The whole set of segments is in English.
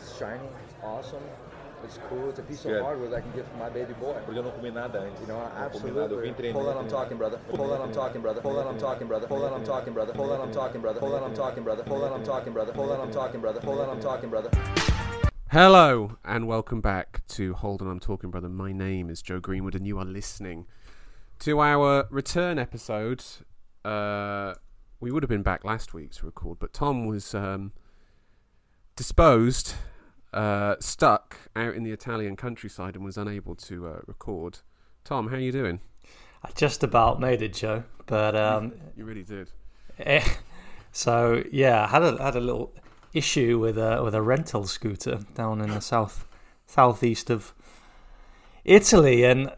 It's shiny. It's awesome. It's cool. It's a piece Good. of hardware that I can give for my baby boy. Porque eu não comi nada antes. You know, Não comi nada. Eu vim absolutely. Hold on, I'm talking, brother. Hold on, I'm talking, brother. Hold on, I'm talking, brother. Hold on, I'm talking, brother. Hold on, I'm talking, brother. Hold on, I'm talking, brother. Hold on, I'm talking, brother. Hold on, I'm talking, brother. Hold on, I'm talking, brother. Hello and welcome back to Hold On I'm Talking Brother. My name is Joe Greenwood and you are listening to our return episode. Uh, we would have been back last week to record, but Tom was um, disposed, uh, stuck out in the Italian countryside and was unable to uh, record. Tom, how are you doing? I just about made it, Joe. But um, You really did. eh, so yeah, I had a had a little issue with a with a rental scooter down in the south southeast of Italy, and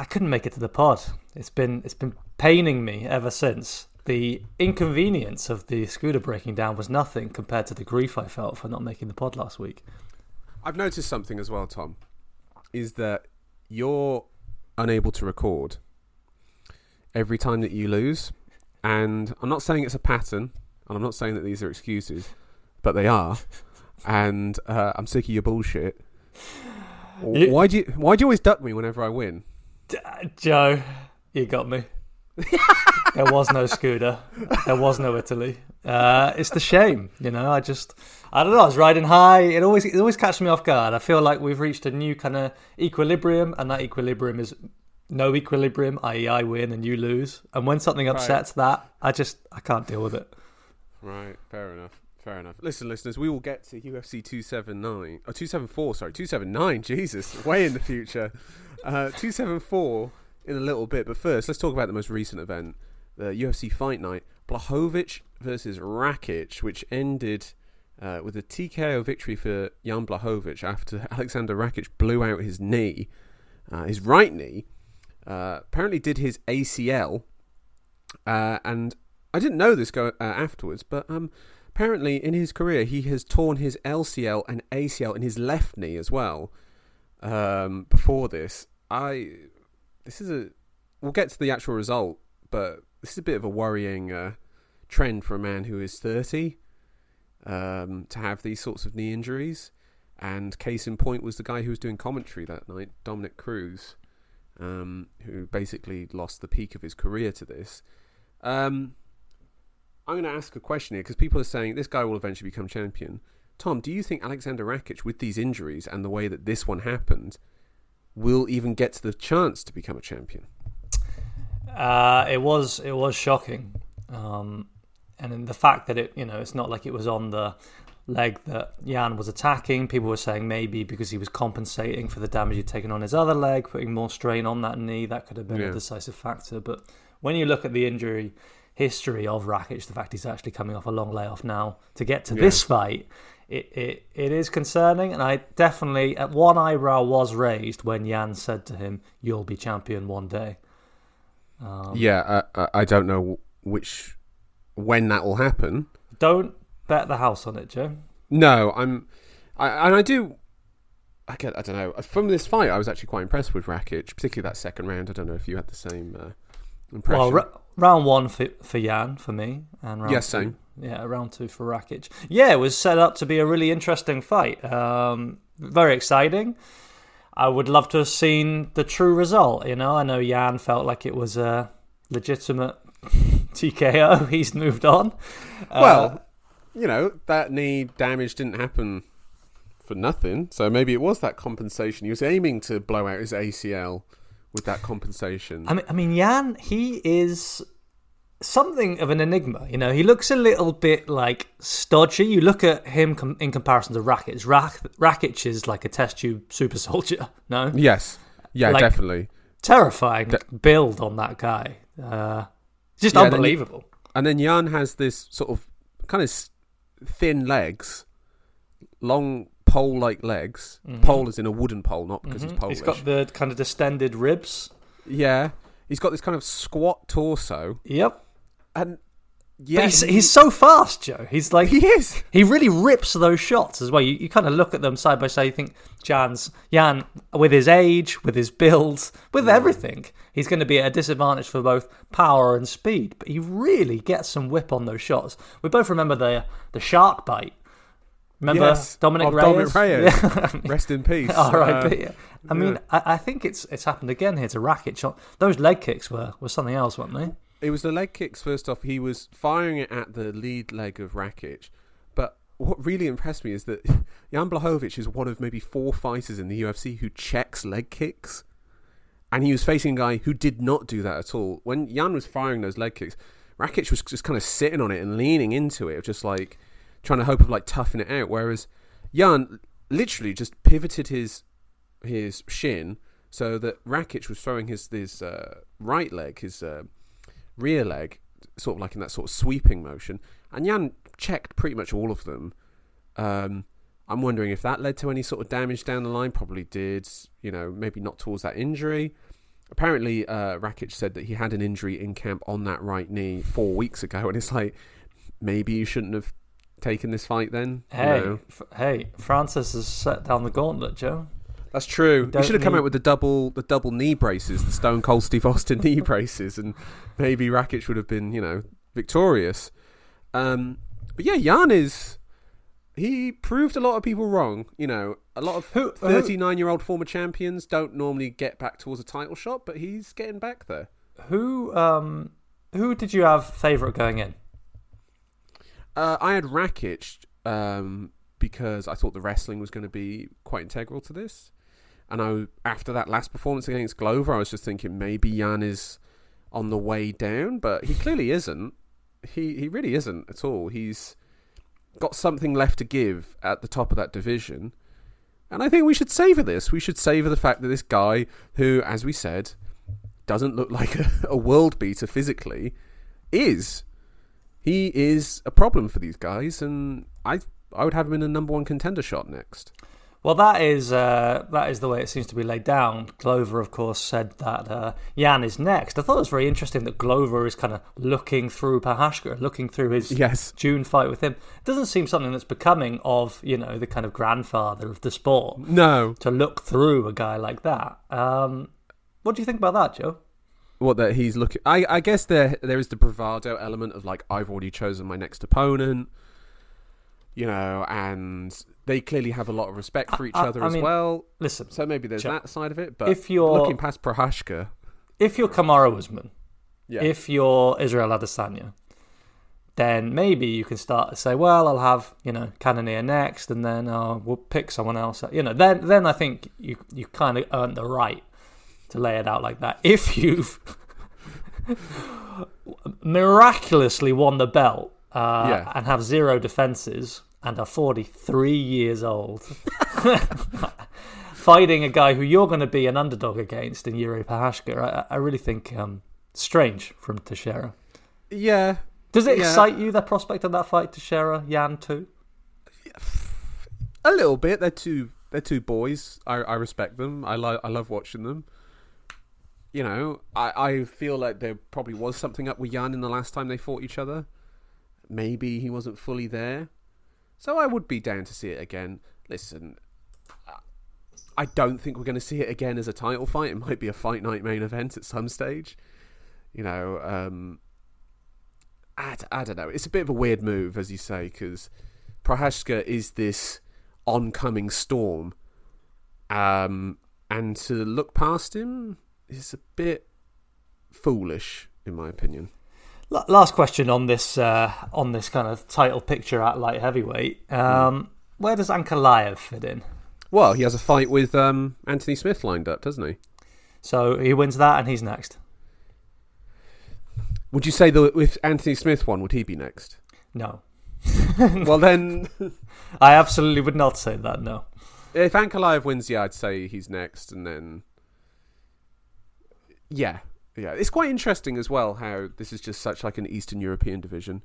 I couldn't make it to the pod. It's been it's been paining me ever since. The inconvenience of the scooter breaking down was nothing compared to the grief I felt for not making the pod last week. I've noticed something as well, Tom, is that you're unable to record every time that you lose. And I'm not saying it's a pattern, and I'm not saying that these are excuses, but they are. And uh, I'm sick of your bullshit. You- Why do you Why do you always duck me whenever I win? D- Joe, you got me. There was no scooter. There was no Italy. Uh, it's the shame, you know. I just, I don't know. I was riding high. It always, it always catches me off guard. I feel like we've reached a new kind of equilibrium, and that equilibrium is no equilibrium, i.e., I win and you lose. And when something upsets that, I just, I can't deal with it. Right, fair enough. Fair enough. Listen, listeners, we will get to UFC 279. or 274, sorry. 279, Jesus. Way in the future. Uh, 274 in a little bit. But first, let's talk about the most recent event the UFC Fight Night. Blachowicz versus Rakic, which ended uh, with a TKO victory for Jan Blachowicz after Alexander Rakic blew out his knee, uh, his right knee. Uh, apparently, did his ACL. Uh, and I didn't know this go uh, afterwards, but um, apparently in his career he has torn his LCL and ACL in his left knee as well. Um, before this, I this is a we'll get to the actual result, but this is a bit of a worrying uh, trend for a man who is thirty um, to have these sorts of knee injuries. And case in point was the guy who was doing commentary that night, Dominick Cruz, um, who basically lost the peak of his career to this. Um, I'm going to ask a question here because people are saying this guy will eventually become champion. Tom, do you think Alexander Rakic, with these injuries and the way that this one happened, will even get to the chance to become a champion? Uh, it was it was shocking, um, and the fact that it you know it's not like it was on the leg that Jan was attacking. People were saying maybe because he was compensating for the damage he'd taken on his other leg, putting more strain on that knee, that could have been Yeah. a decisive factor. But when you look at the injury history of Rakic, the fact he's actually coming off a long layoff now to get to Yeah. this fight. It, it, it is concerning, and I definitely at one eyebrow was raised when Jan said to him, "You'll be champion one day." Um, yeah, I, I- don't know which when that will happen. Don't bet the house on it, Joe. No, I'm, I, and I do. I get. I don't know. From this fight, I was actually quite impressed with Rakic, particularly that second round. I don't know if you had the same uh, impression. Well, ra- round one for, for Jan for me, and round Yeah, two, same. Yeah, round two for Rakic. Yeah, it was set up to be a really interesting fight. Um, very exciting. I would love to have seen the true result. You know, I know Jan felt like it was a legitimate TKO. He's moved on. Uh, Well, you know, that knee damage didn't happen for nothing. So maybe it was that compensation. He was aiming to blow out his ACL with that compensation. I mean, I mean, Jan, he is something of an enigma. You know, he looks a little bit like stodgy. You look at him com- in comparison to Rakic. Rak- Rakic is like a test tube super soldier. No, yes. Yeah, Like- definitely. terrifying build on that guy. Uh, just Yeah, unbelievable. And then Jan has this sort of kind of thin legs, long pole like legs. Pole is in a wooden pole, not because he's Polish. Mm-hmm. He's got the kind of distended ribs. yeah. He's got this kind of squat torso. Yep. And But yeah, he's, he- he's so fast, Joe. He's like he is. He really rips those shots as well. You, you kind of look at them side by side. You think Jan's Jan, with his age, with his build, with everything, he's going to be at a disadvantage for both power and speed. But he really gets some whip on those shots. We both remember the the shark bite Remember Yes, Dominick Reyes? Dominick Reyes. Yeah. Rest in peace. R.I.P. Uh, I mean, I, I think it's it's happened again here to Rakic. Those leg kicks were, were something else, weren't they? It was the leg kicks first off. He was firing it at the lead leg of Rakic. But what really impressed me is that Jan Blachowicz is one of maybe four fighters in the UFC who checks leg kicks. And he was facing a guy who did not do that at all. When Jan was firing those leg kicks, Rakic was just kind of sitting on it and leaning into it, just like trying to hope of like toughing it out. Whereas Jan literally just pivoted his his shin so that Rakic was throwing his his uh, right leg, his uh, rear leg, sort of like in that sort of sweeping motion, and Jan checked pretty much all of them. Um, I'm wondering if that led to any sort of damage down the line. Probably did. You know, maybe not towards that injury. Apparently, uh, Rakic said that he had an injury in camp on that right knee four weeks ago, and it's like maybe you shouldn't have taken this fight then. you Hey, know? f- hey, Francis has set down the gauntlet, Joe. That's true. You should have come need- out with the double the double knee braces, the Stone Cold Steve Austin knee braces, and maybe Rakic would have been, you know, victorious. Um, but yeah, Jan is he proved a lot of people wrong. You know, a lot of Who- who- thirty nine year old former champions don't normally get back towards a title shot, but he's getting back there. Who um who did you have favourite going in? Uh, I had Rakic um, because I thought the wrestling was going to be quite integral to this. And I, after that last performance against Glover, I was just thinking maybe Jan is on the way down, but he clearly isn't. He he really isn't at all. He's got something left to give at the top of that division. And I think we should savour this. We should savour the fact that this guy, who, as we said, doesn't look like a, a world beater physically, is he is a problem for these guys, and I I would have him in a number one contender shot next. Well, that is uh, that is the way it seems to be laid down. Glover, of course, said that uh, Jan is next. I thought it was very interesting that Glover is kind of looking through Prochazka, looking through his Yes, June fight with him. It doesn't seem something that's becoming of you know the kind of grandfather of the sport no, to look through a guy like that. Um, what do you think about that, Joe? what that he's looking. I I guess there there is the bravado element of like I've already chosen my next opponent, you know, and they clearly have a lot of respect for each I- other I as mean, well. Listen, So maybe there's that side of it. But if you're looking past Prochazka, if you're Kamaru Usman, yeah, if you're Israel Adesanya, then maybe you can start to say, well, I'll have you know Cannonier next, and then uh, we'll pick someone else. You know, then then I think you you kind of earned the right to lay it out like that. If you've miraculously won the belt uh, Yeah. and have zero defenses and are 43 years old. Fighting a guy who you're going to be an underdog against in Jiri Prochazka, I, I really think um, strange from Teixeira. yeah, Does it Yeah. excite you the prospect of that fight, Teixeira Jan too? a little bit. They're two they're two boys. I I respect them. I like I love watching them. You know, I, I feel like there probably was something up with Jan in the last time they fought each other. Maybe he wasn't fully there. So I would be down to see it again. Listen, I don't think we're going to see it again as a title fight. It might be a fight night main event at some stage. You know, um, I, I don't know. It's a bit of a weird move, as you say, because Prochazka is this oncoming storm. Um, and to look past him is a bit foolish, in my opinion. L- last question on this uh, on this kind of title picture at light heavyweight. Um, Where does Ankalaev fit in? Well, he has a fight with um, Anthony Smith lined up, doesn't he? So he wins that, and he's next. Would you say that if Anthony Smith won, would he be next? No, well, then, I absolutely would not say that. No. if Ankalaev wins, yeah, I'd say he's next, and then, yeah, yeah, it's quite interesting as well how this is just such like an Eastern European division.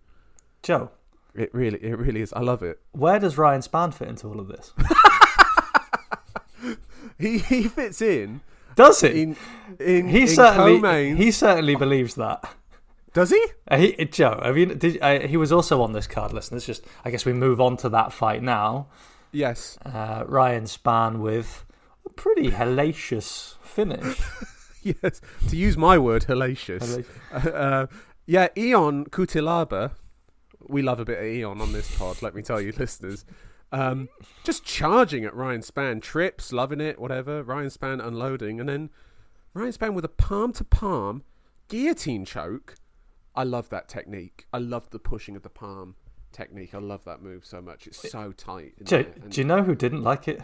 Joe, It really, it really is. I love it. where does Ryan Spann fit into all of this? He he fits in Does he? in in he in certainly co-mains. he certainly believes that. does he? Uh, he, uh, Joe, have you, did, uh, he was also on this card list. Let's just, I guess we move on to that fight now. Yes. Uh, Ryan Spann with a pretty hellacious finish. Yes. To use my word, hellacious. uh, yeah, Ion Cutelaba. We love a bit of Ion on this pod, let me tell you, listeners. Um, just charging at Ryan Spann, trips, loving it, whatever. Ryan Spann unloading, and then Ryan Spann with a palm to palm guillotine choke. I love that technique. I love the pushing of the palm technique. I love that move so much. It's so tight. Do, do you know who didn't like it?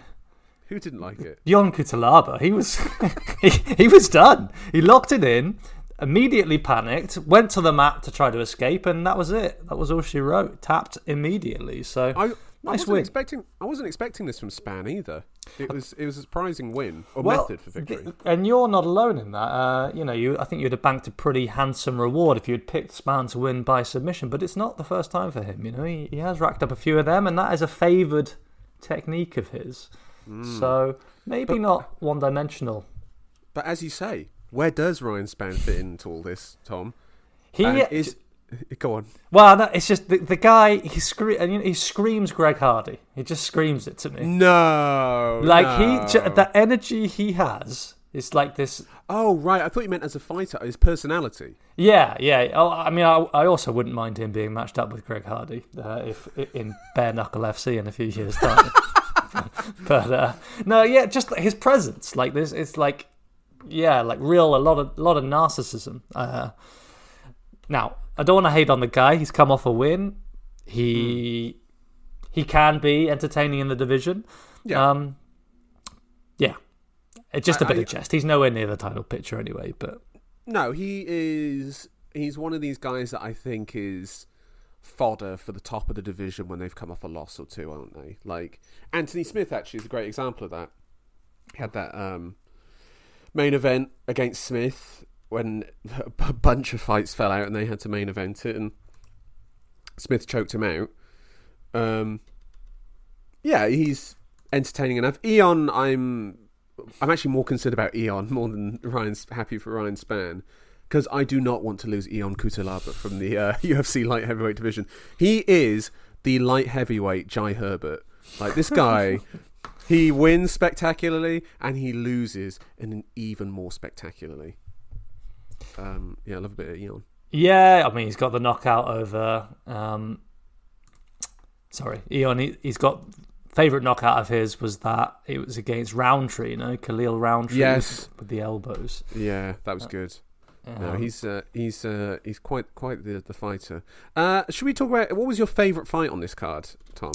Who didn't like it? Ion Cutelaba. He was he, he was done. He locked it in, immediately panicked, went to the mat to try to escape, and that was it. That was all she wrote. Tapped immediately. So I, I wasn't win. expecting. I wasn't expecting this from Spann either. It was. It was a surprising win or Well, method for victory. th- and you're not alone in that. Uh, you know, you I think you'd have banked a pretty handsome reward if you'd picked Spann to win by submission. But it's not the first time for him. You know, he, he has racked up a few of them, and that is a favoured technique of his. So maybe But- not one dimensional. But as you say, where does Ryan Spann fit into all this, Tom? He And is go on. well, no, it's just the, the guy. He scre- and, you know, he screams Greg Hardy. He just screams it to me. No, Like no. he, the energy he has is like this. Oh right, I thought you meant as a fighter, his personality. Yeah, yeah. Oh, I mean, I, I also wouldn't mind him being matched up with Greg Hardy uh, if in bare knuckle FC in a few years' time. but uh, no, yeah, just his presence, like this, it's like, yeah, like real, a lot of, lot of narcissism. Uh, now, I don't want to hate on the guy. He's come off a win. He he can be entertaining in the division. Yeah. Um, yeah. It's just a I- bit I- of jest. He's nowhere near the title picture anyway. But No, he is. He's one of these guys that I think is fodder for the top of the division when they've come off a loss or two, aren't they? Like Anthony Smith actually is a great example of that. He had that um, main event against Smith when a bunch of fights fell out and they had to main event it, and Smith choked him out. Um, yeah, he's entertaining enough. Ion, I'm I'm actually more concerned about Ion more than Ryan's happy for Ryan Spann because I do not want to lose Ion Cutelaba from the uh, UFC light heavyweight division. He is the light heavyweight Jai Herbert. Like this guy, he wins spectacularly and he loses in an even more spectacularly. Um, yeah, I love a bit of Ion. Yeah, I mean he's got the knockout over. Um, sorry, Ion. He, he's got favorite knockout of his was that it was against Rountree, you know, Khalil Rountree. Yes. with, with the elbows. Yeah, that was good. No, Um, he's uh, he's uh, he's quite quite the the fighter. Uh, should we talk about what was your favourite fight on this card, Tom?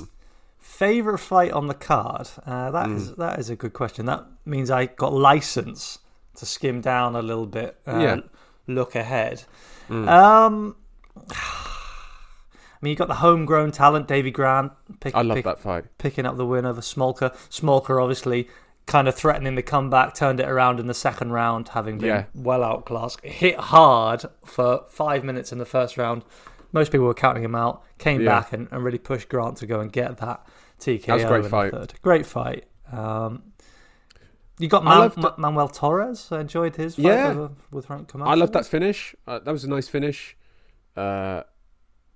favorite fight on the card. Uh, that Mm. is that is a good question. That means I got license to skim down a little bit. Uh, Yeah. look ahead. Mm. Um, I mean, you got the homegrown talent, Davey Grant. Pick, I love pick- that fight. picking up the win over Smolka. Smolka obviously kind of threatening the comeback, turned it around in the second round, having been Yeah. well outclassed. Hit hard for five minutes in the first round. Most people were counting him out. Came Yeah. back and, and really pushed Grant to go and get that TKO. That was a great fight. Third. Great fight. Um, you got Man- loved- Ma- Manuel Torres. I enjoyed his fight Yeah. with Frank Camacho. I love that finish. Uh, that was a nice finish. Uh,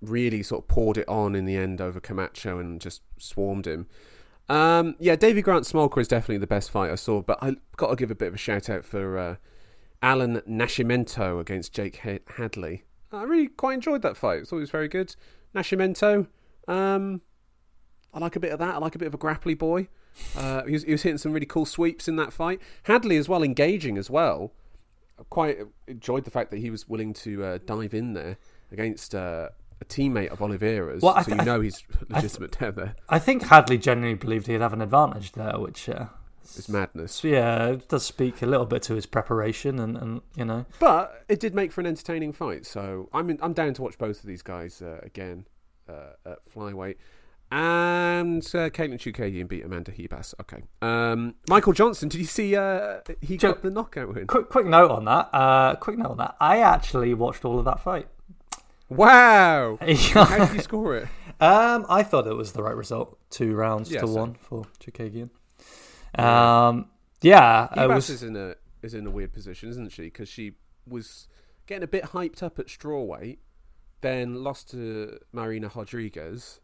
really sort of poured it on in the end over Camacho and just swarmed him. Um, yeah, Davey Grant Smolka is definitely the best fight I saw, but I've got to give a bit of a shout out for uh, Allan Nascimento against Jake Hadley. I really quite enjoyed that fight. I thought it was very good. Nascimento, um, I like a bit of that. I like a bit of a grapply boy. Uh, he, was, he was hitting some really cool sweeps in that fight. Hadley as well, engaging as well. I quite enjoyed the fact that he was willing to uh, dive in there against uh, a teammate of Oliveira's, Well, so th- you know he's legitimate down there. I think Hadley genuinely believed he'd have an advantage there, which uh, It's madness. yeah, it does speak a little bit to his preparation and, and you know. But it did make for an entertaining fight, so I'm in, I'm down to watch both of these guys uh, again uh, at flyweight. And uh, Caitlin Chookagian beat Amanda Ribas. Okay. Um, Michael Johnson, did you see uh, he Joe- got the knockout win? Quick, quick note on that. Uh, quick note on that. I actually watched all of that fight. Wow! How did you score it? um, I thought it was the right result. Two rounds Yeah, to same. one for Chookagian. Um, yeah, it was. is in a is in a weird position, isn't she? Because she was getting a bit hyped up at strawweight, then lost to Marina Rodriguez.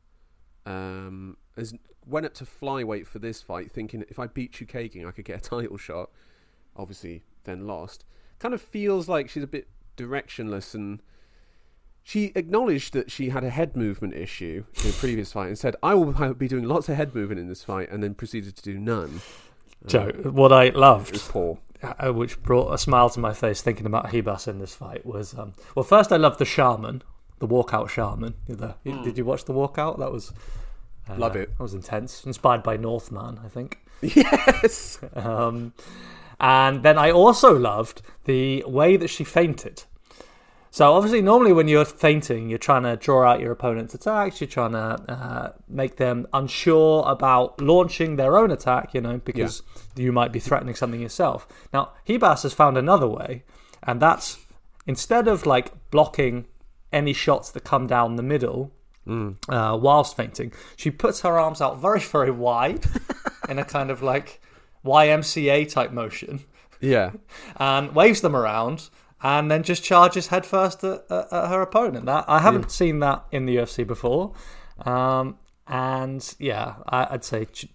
Um, as went up to flyweight for this fight, thinking if I beat Chookagian, I could get a title shot. Obviously, then lost. Kind of feels like she's a bit directionless, and she acknowledged that she had a head movement issue in a previous fight and said, "I will be doing lots of head movement in this fight," and then proceeded to do none. Joe, what I loved, poor. uh, which brought a smile to my face thinking about Ribas in this fight, was um, well, first I loved the shaman, the walkout shaman. The, Did you watch the walkout? That was uh, Love it. That was intense. Inspired by Northman, I think. Yes. Um, and then I also loved the way that she feinted. So obviously, normally when you're feinting, you're trying to draw out your opponent's attacks. You're trying to uh, make them unsure about launching their own attack. You know, because you might be threatening something yourself. Now, Ribas has found another way, and that's instead of like blocking any shots that come down the middle uh, whilst feinting, she puts her arms out very, very wide in a kind of like YMCA type motion Yeah. and waves them around and then just charges headfirst at, at, at her opponent. That I haven't seen that in the UFC before. Um, and yeah, I, I'd say Ch-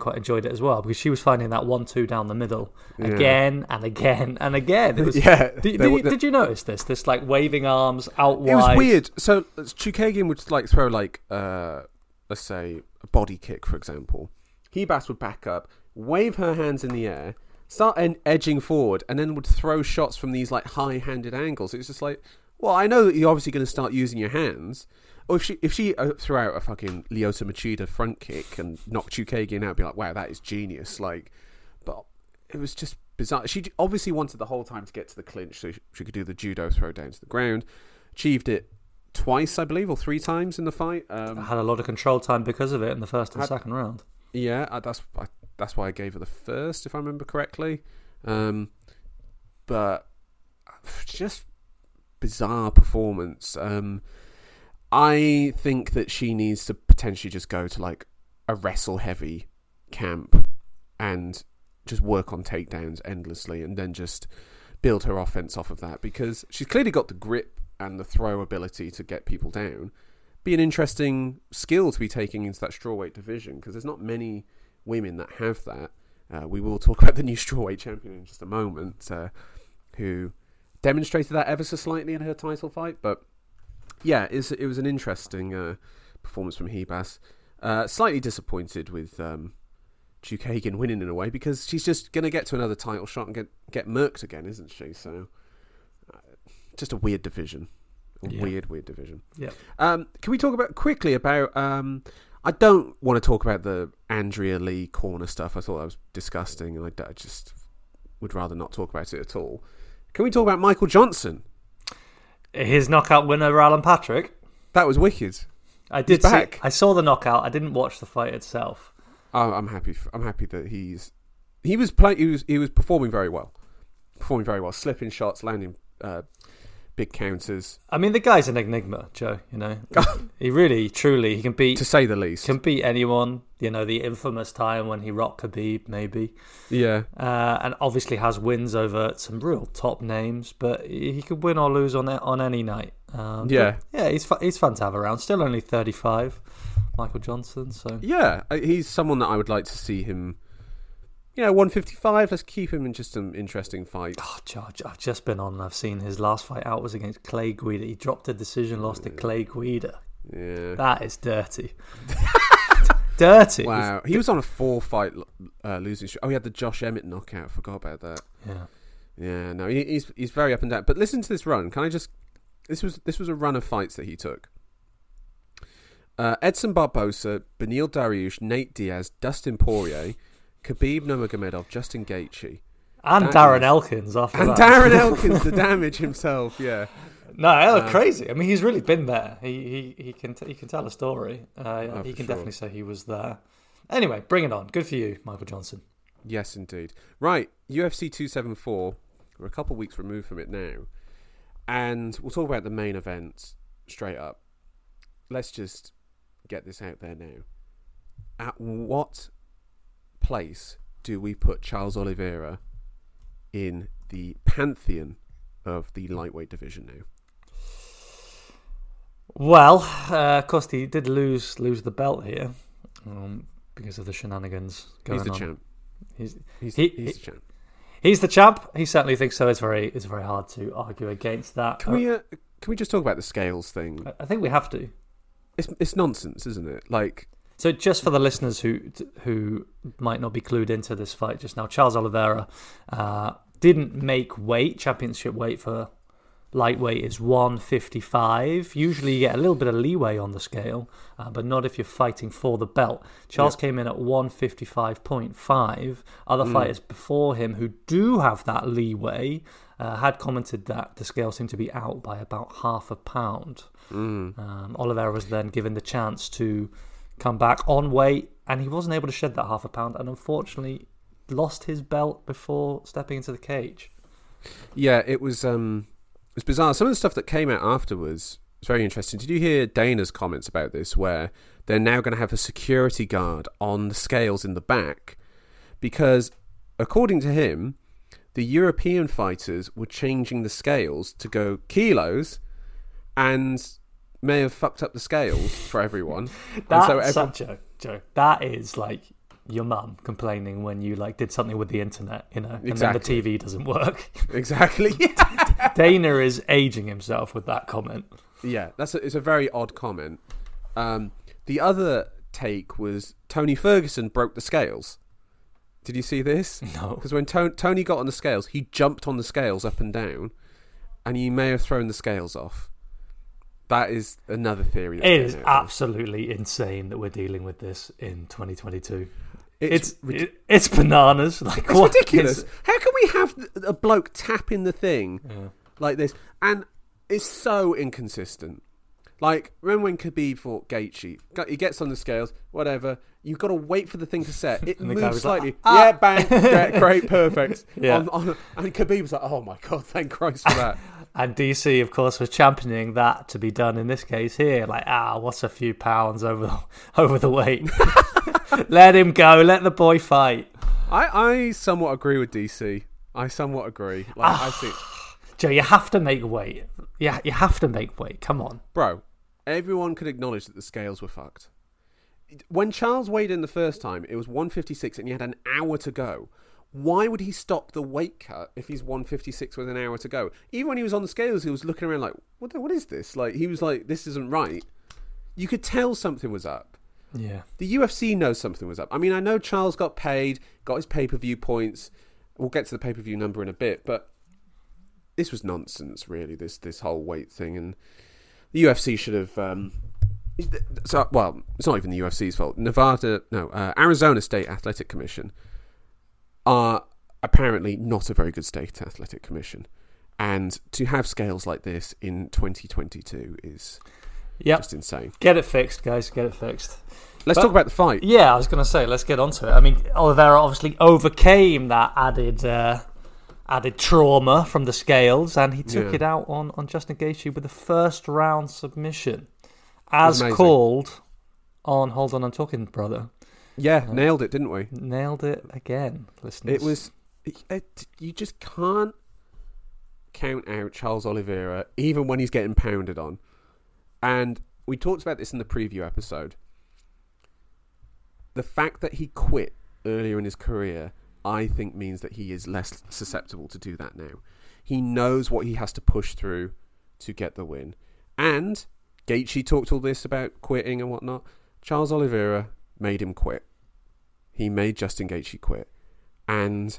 quite enjoyed it as well because she was finding that one-two down the middle again and again and again. It was, Yeah, Did, did, you, did you notice this? This like waving arms out wide. It was weird. So Chookagian would like throw like uh let's say a body kick, for example. Ribas would back up, wave her hands in the air, start en- edging forward, and then would throw shots from these like high-handed angles. It's just like, well, I know that you're obviously going to start using your hands. Or if she if she uh, threw out a fucking Lyoto Machida front kick and knocked Chookagian out, I'd be like, wow, that is genius. Like, but it was just bizarre. She obviously wanted the whole time to get to the clinch so she- could do the judo throw down to the ground. Achieved it twice, I believe, or three times in the fight. Um, had a lot of control time because of it in the first and Had- second round. yeah, uh, that's I, that's why I gave her the first, if I remember correctly. Um, but just bizarre performance. Um, I think that she needs to potentially just go to like a wrestle heavy camp and just work on takedowns endlessly and then just build her offense off of that because she's clearly got the grip and the throw ability to get people down. Be an interesting skill to be taking into that strawweight division because there's not many women that have that. Uh, we will talk about the new strawweight champion in just a moment, uh, who demonstrated that ever so slightly in her title fight. But yeah, it's, it was an interesting uh, performance from Ribas. Uh, slightly disappointed with um, Chookagian winning in a way because she's just going to get to another title shot and get get murked again, isn't she? So uh, just a weird division, a Yeah. weird weird division. Yeah. Um, can we talk about quickly about? Um, I don't want to talk about the Andrea Lee corner stuff. I thought that was disgusting, and I, I just would rather not talk about it at all. Can we talk about Michael Johnson? His knockout winner, Alan Patrick. That was wicked. I did see. I saw the knockout. I didn't watch the fight itself. Oh, I'm happy. f I'm happy that he's he was playing. He was he was performing very well, performing very well, slipping shots, landing uh, big counters, I mean, the guy's an enigma, Joe. You know, he really, truly, he can beat to say the least. can beat anyone. You know, the infamous time when he rocked Khabib, maybe, yeah, uh, and obviously has wins over some real top names. But he could win or lose on on any night. Um, Yeah. yeah, he's fu- he's fun to have around. Still only thirty five, Michael Johnson. So yeah. uh, He's someone that I would like to see him. You know, 155. Let's keep him in just some interesting fights. Oh, George, I've just been on. I've seen his last fight out was against Clay Guida. He dropped a decision, lost to Clay Guida. Yeah. That is dirty. dirty. Wow, he was on a four fight uh, losing streak. Oh, he had the Josh Emmett knockout. Forgot about that. Yeah. Yeah, no, he, he's he's very up and down. But listen to this run. Can I just? This was this was a run of fights that he took. Uh, Edson Barboza, Beneil Dariush, Nate Diaz, Dustin Poirier, Khabib Nurmagomedov, Justin Gaethje, And That Darren is- Elkins after and that. Darren Elkins, the damage himself. Yeah, No, Uh, crazy. I mean, he's really been there. He he, he can t- he can tell a story. Uh, Oh, he can sure. definitely say he was there. Anyway, bring it on. Good for you, Michael Johnson. yes, indeed. Right, UFC two seven four. We're a couple of weeks removed from it now, and we'll talk about the main event straight up. Let's just get this out there now. At what place do we put Charles Oliveira in the pantheon of the lightweight division now? Well, uh, of course, he did lose lose the belt here um, because of the shenanigans going He's the on. champ. He's, He's, He- he's he- the champ. he's the champ. He certainly thinks so. It's very it's very hard to argue against that. Can we uh, can we just talk about the scales thing? I- I think we have to. It's it's nonsense, isn't it? Like, So just for the listeners who who might not be clued into this fight just now, Charles Oliveira uh, didn't make weight, championship weight for lightweight is 155. Usually you get a little bit of leeway on the scale, uh, but not if you're fighting for the belt. Charles came in at 155.5. Other fighters before him who do have that leeway uh, had commented that the scale seemed to be out by about half a pound. Um, Oliveira was then given the chance to come back on weight, and he wasn't able to shed that half a pound, and unfortunately lost his belt before stepping into the cage. yeah, it was um, it was bizarre. Some of the stuff that came out afterwards was very interesting. Did you hear Dana's comments about this? Where they're now going to have a security guard on the scales in the back because, according to him, the European fighters were changing the scales to go kilos and may have fucked up the scales for everyone. That's so every- such a joke. That is like your mum complaining when you like did something with the internet, you know, and Exactly. then the TV doesn't work. exactly. Dana is aging himself with that comment. Yeah, that's a, it's a very odd comment. Um, the other take was Tony Ferguson broke the scales. Did you see this? No. Because when to- Tony got on the scales, he jumped on the scales up and down, and he may have thrown the scales off. That is another theory. that's It is absolutely insane that we're dealing with this in 2022. It's, It's rid- it's bananas. Like it's what ridiculous. is- How can we have a bloke tapping the thing Yeah. like this? And it's so inconsistent. Like, remember when Khabib fought Gaethje? He gets on the scales, whatever. You've got to wait for the thing to set. It moves was like, slightly. "Ah." yeah, bang, great, great, perfect. Yeah. On- on- and Khabib was like, oh my god, thank Christ for that. And DC, of course, was championing that to be done in this case here. Like, ah, what's a few pounds over the, over the weight? let him go. Let the boy fight. I, I somewhat agree with DC. I somewhat agree. Like, I think, Joe, you have to make weight. Yeah, you have to make weight. Come on. bro, everyone could acknowledge that the scales were fucked. When Charles weighed in the first time, it was 156 and he had an hour to go. Why would he stop the weight cut if he's 156 with an hour to go? Even when he was on the scales, he was looking around like, what, the, what is this? Like, he was like, this isn't right. You could tell something was up. Yeah. The UFC knows something was up. I mean, I know Charles got paid, got his pay per view points. We'll get to the pay per view number in a bit, but this was nonsense, really. This this whole weight thing, and the UFC should have. Um, so, well, it's not even the UFC's fault. Nevada, no, uh, Arizona State Athletic Commission are apparently not a very good state athletic commission, and to have scales like this in 2022 is Yep. just insane. Get it fixed, guys. Get it fixed. Let's But- talk about the fight. Yeah, I was going to say, let's get onto it. I mean, Oliveira obviously overcame that added uh, added trauma from the scales, and he took Yeah. it out on, on Justin Gaethje with a first round submission, as called on Hold On, I'm Talking, brother. Yeah, nailed it, didn't we? Nailed it again, listeners. It was. It, it- you just can't count out Charles Oliveira, even when he's getting pounded on. And we talked about this in the preview episode. The fact that he quit earlier in his career, I think, means that he is less susceptible to do that now. He knows what he has to push through to get the win. And Gaethje talked all this about quitting and whatnot. Charles Oliveira made him quit. He made Justin Gaethje quit. And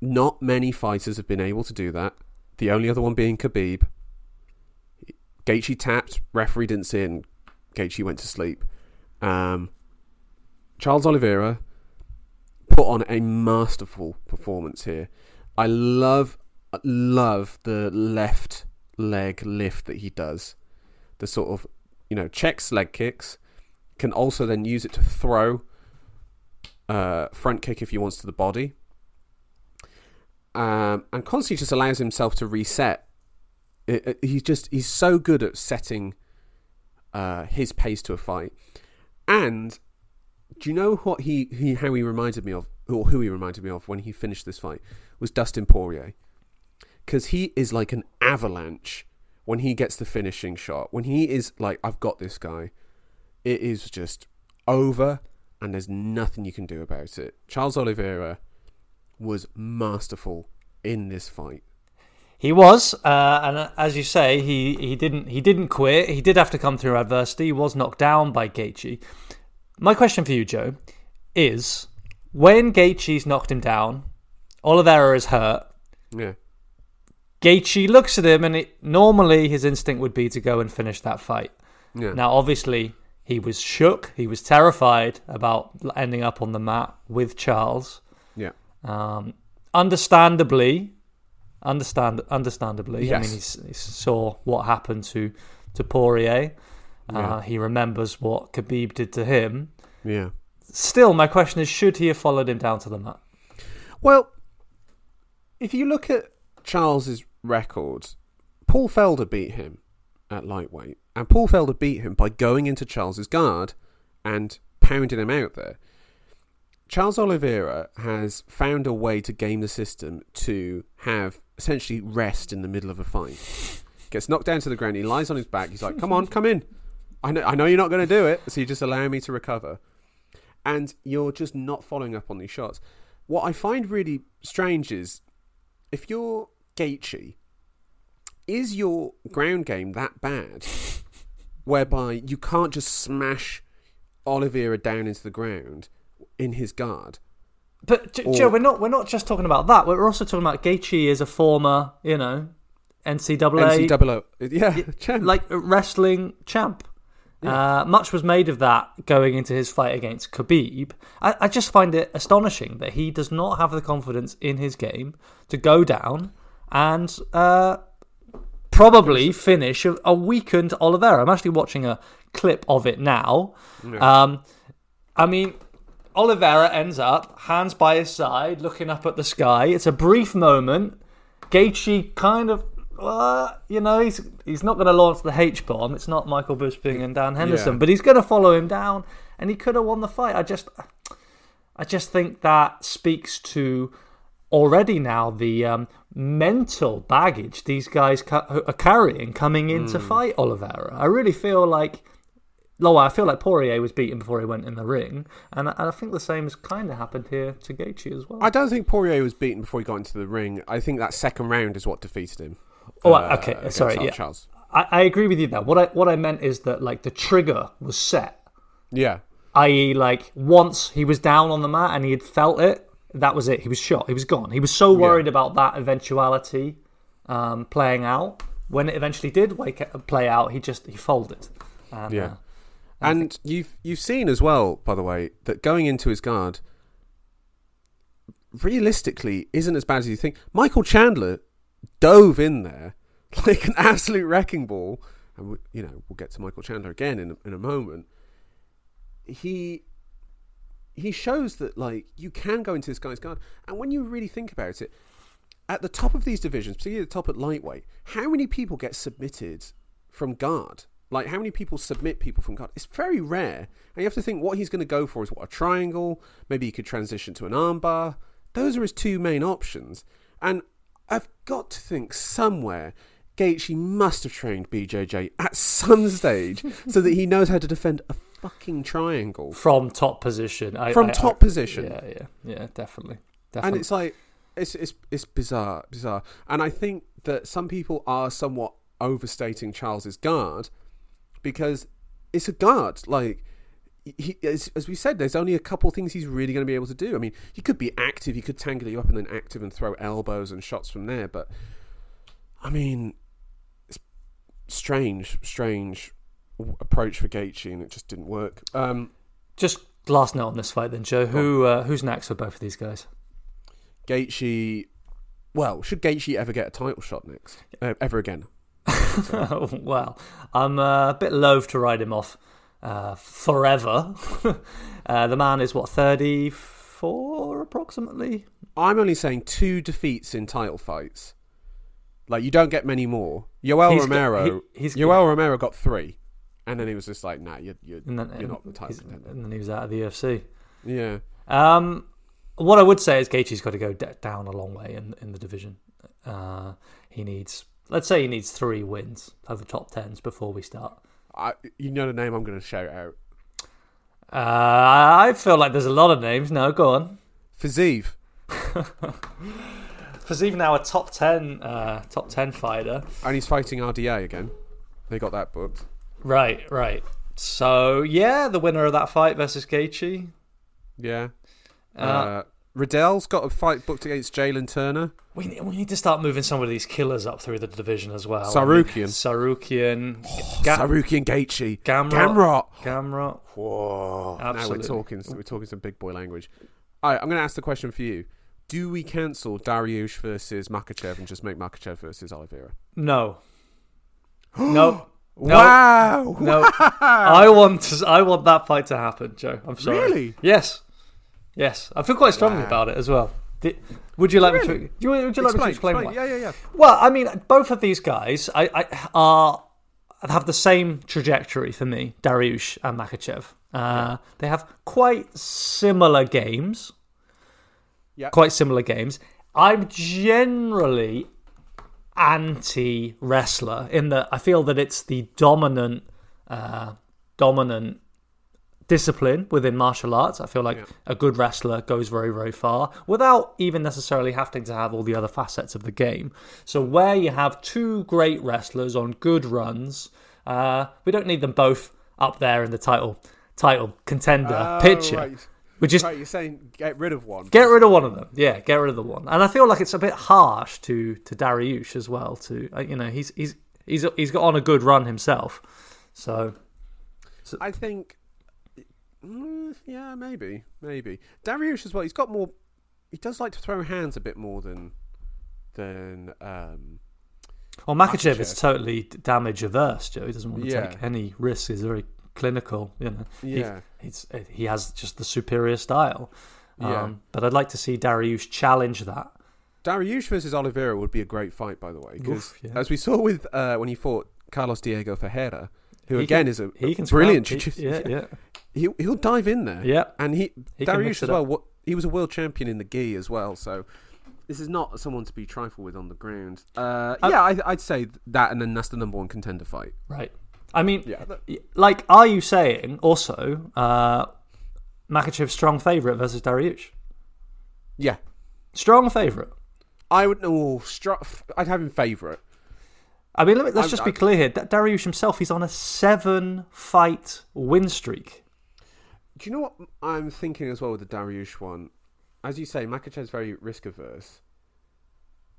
not many fighters have been able to do that. The only other one being Khabib. Gaethje tapped, referee didn't see and Gaethje went to sleep. Um, Charles Oliveira put on a masterful performance here. I love, love the left leg lift that he does. The sort of, you know, checks leg kicks. Can also then use it to throw uh, front kick if he wants to the body. Um, and constantly just allows himself to reset. It- he's just he's so good at setting uh, his pace to a fight. And do you know what he, he how he reminded me of, or who he reminded me of when he finished this fight was Dustin Poirier, because he is like an avalanche when he gets the finishing shot. When he is like, I've got this guy, it is just over, and there's nothing you can do about it. Charles Oliveira was masterful in this fight. He was, uh, and uh, as you say, he, he didn't he didn't quit. He did have to come through adversity. He was knocked down by Gaethje. My question for you, Joe, is when Gaethje's knocked him down, Oliveira is hurt. Yeah. Gaethje looks at him, and it, normally his instinct would be to go and finish that fight. Yeah. Now, obviously, he was shook. He was terrified about ending up on the mat with Charles. Yeah. Um, understandably, understand understandably. I Yes. mean, he's, he saw what happened to to Poirier. Uh, Yeah. He remembers what Khabib did to him. Yeah. Still, my question is: Should he have followed him down to the mat? Well, if you look at Charles's records, Paul Felder beat him at lightweight, and Paul failed to beat him by going into Charles's guard and pounding him out there. Charles Oliveira has found a way to game the system to have essentially rest in the middle of a fight. Gets knocked down to the ground, he lies on his back. He's like, "Come on, come in. I know, I know you're not going to do it, so you just allow me to recover." And you're just not following up on these shots. What I find really strange is if you're Gaethje, is your ground game that bad, whereby you can't just smash Oliveira down into the ground in his guard? But J- Or- Joe, we're not we're not just talking about that. We're also talking about Gaethje as a former, you know, NCAA, NCAA, yeah, champ. like a wrestling champ. Uh, much was made of that going into his fight against Khabib. I, I just find it astonishing that he does not have the confidence in his game to go down and uh, probably finish a, a weakened Oliveira. I'm actually watching a clip of it now. Um, I mean, Oliveira ends up hands by his side, looking up at the sky. It's a brief moment. Gaethje kind of, uh, you know, he's he's not going to launch the H bomb. It's not Michael Bisping and Dan Henderson, Yeah. but he's going to follow him down, and he could have won the fight. I just, I just think that speaks to already now the um, mental baggage these guys ca- are carrying coming in to fight Oliveira. I really feel like. No, I feel like Poirier was beaten before he went in the ring, and I, and I think the same has kind of happened here to Gaethje as well. I don't think Poirier was beaten before he got into the ring. I think that second round is what defeated him. Oh, uh, okay, sorry, yeah. Charles. I, I agree with you there. What I what I meant is that like the trigger was set, Yeah, i.e., like once he was down on the mat and he had felt it, that was it. He was shot. He was gone. He was so worried about that eventuality um, playing out. When it eventually did wake play out, he just he folded. And, Yeah. uh, and you've you've seen as well, by the way, that going into his guard realistically isn't as bad as you think. Michael Chandler dove in there like an absolute wrecking ball, and we, you know we'll get to Michael Chandler again in a, in a moment. He he shows that like you can go into this guy's guard, and when you really think about it, at the top of these divisions, particularly the top at lightweight, how many people get submitted from guard? Like how many people submit people from guard? It's very rare, and you have to think what he's going to go for is what a triangle. Maybe he could transition to an armbar. Those are his two main options, and I've got to think somewhere. Gaethje must have trained BJJ at some stage so that he knows how to defend a fucking triangle from top position, I, from I- top I- position. Yeah, yeah, yeah, definitely, and it's like it's it's it's bizarre, bizarre. And I think that some people are somewhat overstating Charles's guard because it's a guard. Like he, as, as we said, there's only a couple things he's really going to be able to do. I mean, he could be active, he could tangle you up and then active and throw elbows and shots from there. But I mean, it's strange, strange approach for Gaethje, and it just didn't work. Um, Just last note on this fight, then, Joe. Who uh, who's next for both of these guys? Gaethje, well, should Gaethje ever get a title shot next, uh, ever again? well, I'm uh, a bit loath to ride him off uh, forever. uh, the man is what thirty four approximately. I'm only saying two defeats in title fights. Like you don't get many more. Yoel He's got- Romero, he- he's- Yoel Romero got three, and then he was just like, "Nah, you're you're, then, you're not the title he's- contender." and then he was out of the UFC. Yeah, Um, what I would say is Gaethje's got to go d- down a long way in in the division. Uh, he needs, let's say, he needs three wins of the top tens before we start. I, you know the name I'm going to shout out. Uh, I feel like there's a lot of names. No, go on. Fiziev. Fiziev now a top ten, uh, top ten fighter. And he's fighting RDA again. They got that booked. Right, right. So yeah, the winner of that fight versus Gaethje. Yeah. Uh, Uh, Riddell's got a fight booked against Jalin Turner. we we need to start moving some of these killers up through the division as well. Tsarukyan. Tsarukyan, Ga- Tsarukyan Gaethje. Gamrot. Gamrot. Gamrot. Whoa. Absolutely. Now we're talking. We're talking some big boy language. All right, I'm going to ask the question for you. Do we cancel Dariush versus Makhachev and just make Makhachev versus Oliveira? No. no. No. Wow. No. I want to, I want that fight to happen, Joe. I'm sorry. Really? Yes. Yes. I feel quite strongly Wow. about it as well. Di- would you like me to? Would you like me to explain why? Yeah, yeah, yeah. Well, I mean, both of these guys I, I, are have the same trajectory for me, Dariush and Makhachev. Uh, They have quite similar games. Yeah. Quite similar games. I'm generally anti wrestler in that I feel that it's the dominant, uh, dominant discipline within martial arts. I feel like Yeah. a good wrestler goes very, very far without even necessarily having to have all the other facets of the game. So where you have two great wrestlers on good runs, uh, we don't need them both up there in the title title contender Oh, picture. Right. We is right, you're saying get rid of one. Get rid of one of them. Yeah, get rid of the one. And I feel like it's a bit harsh to to Dariush as well. To uh, you know, he's he's he's he's got on a good run himself. So I think, mm, yeah, maybe, maybe. Dariush as well. He's got more. He does like to throw hands a bit more than than. Um, well, Makhachev is totally damage averse. Joe, he doesn't want to Yeah. take any risks. He's very clinical. You know, He- yeah, he's he has just the superior style. Yeah. Um, but I'd like to see Dariush challenge that. Dariush versus Oliveira would be a great fight, by the way, because yeah. as we saw with uh, when he fought Carlos Diego Ferreira, who He again can- is a, He can brilliant. He, yeah, yeah. He he'll dive in there, yeah. and he, He Dariush as well. What he was a world champion in the gi as well, so this is not someone to be trifled with on the ground. Uh, Uh, yeah, I, I'd say that, and then that's the number one contender fight. Right. I mean, Yeah, that- like, are you saying also uh, Makhachev strong favorite versus Dariush? yeah. Strong favorite. I would know. Str- I'd have him favourite. I mean, let me, let's I'm- just be clear here. Da- Dariush himself, he's on a seven fight win streak. Do you know what I'm thinking as well with the Dariush one? As you say, Makhachev's very risk averse,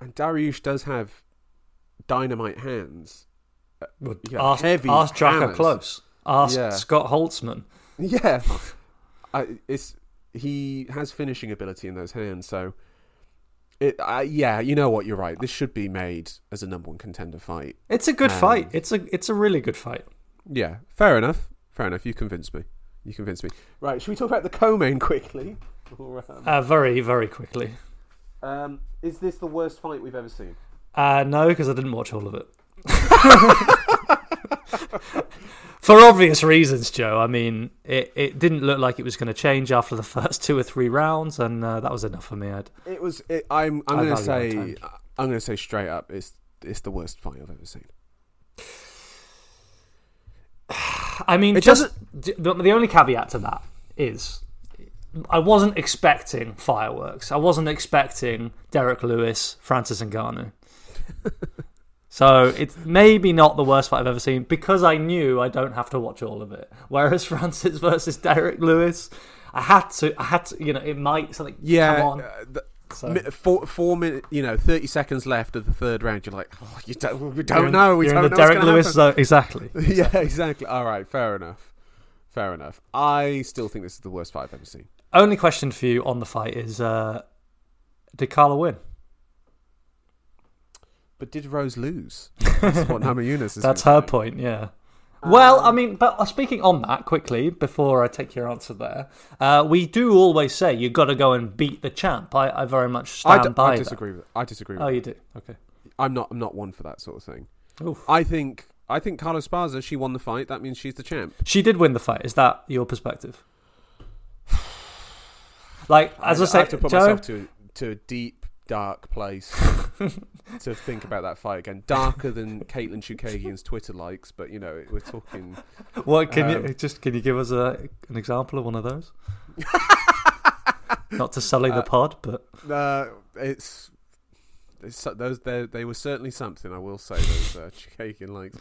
and Dariush does have dynamite hands. Well, Yeah, ask heavy ask hammers. Close. Ask Yeah. Scott Holtzman. Yeah, I, it's he has finishing ability in those hands. So, it uh, yeah, you know what? You're right. This should be made as a number one contender fight. It's a good Um, fight. It's a it's a really good fight. Yeah, fair enough. Fair enough. You convinced me. You convinced me. Right, should we talk about the co-main quickly? Or, um, Uh, very very quickly. um, is this the worst fight we've ever seen? Uh, no, because I didn't watch all of it. For obvious reasons, Joe. I mean, it, it didn't look like it was going to change after the first two or three rounds, and uh, that was enough for me. I'd, It was. It, I'm. I'm going to say. I'm going to say straight up. It's. It's the worst fight I've ever seen. I mean, It just the, the only caveat to that is I wasn't expecting fireworks. I wasn't expecting Derrick Lewis, Francis Ngannou. So it's maybe not the worst fight I've ever seen because I knew I don't have to watch all of it. Whereas Francis versus Derrick Lewis, I had to. I had to. You know, it might something Yeah. come on. uh, the, So. four, four minutes. You know, thirty seconds left of the third round. You're like, oh, you don't. We You're don't in- know. We you're don't in the know Derrick Lewis zone. Exactly. yeah, exactly. All right, fair enough. Fair enough. I still think this is the worst fight I've ever seen. Only question for you on the fight is: uh, Did Carla win? But did Rose lose? That's what Namajunas is. That's her point, yeah. Well, I mean, but uh, speaking on that quickly before I take your answer there, uh, we do always say you've got to go and beat the champ. I, I very much I, stand d- by I that. disagree with. I disagree. With Oh, that. you do. Okay. I'm not. I'm not one for that sort of thing. Oof. I think. I think Carla Esparza. She won the fight. That means she's the champ. She did win the fight. Is that your perspective? Like, as I, I say, have to put Joe, myself to to a deep, dark place to think about that fight again. Darker than Caitlin Chookagian's Twitter likes, but you know we're talking. what can um, you just can you give us a, an example of one of those? Not to sully the Uh, pod, but Uh, it's It's those they they were certainly something. I will say those uh, likes.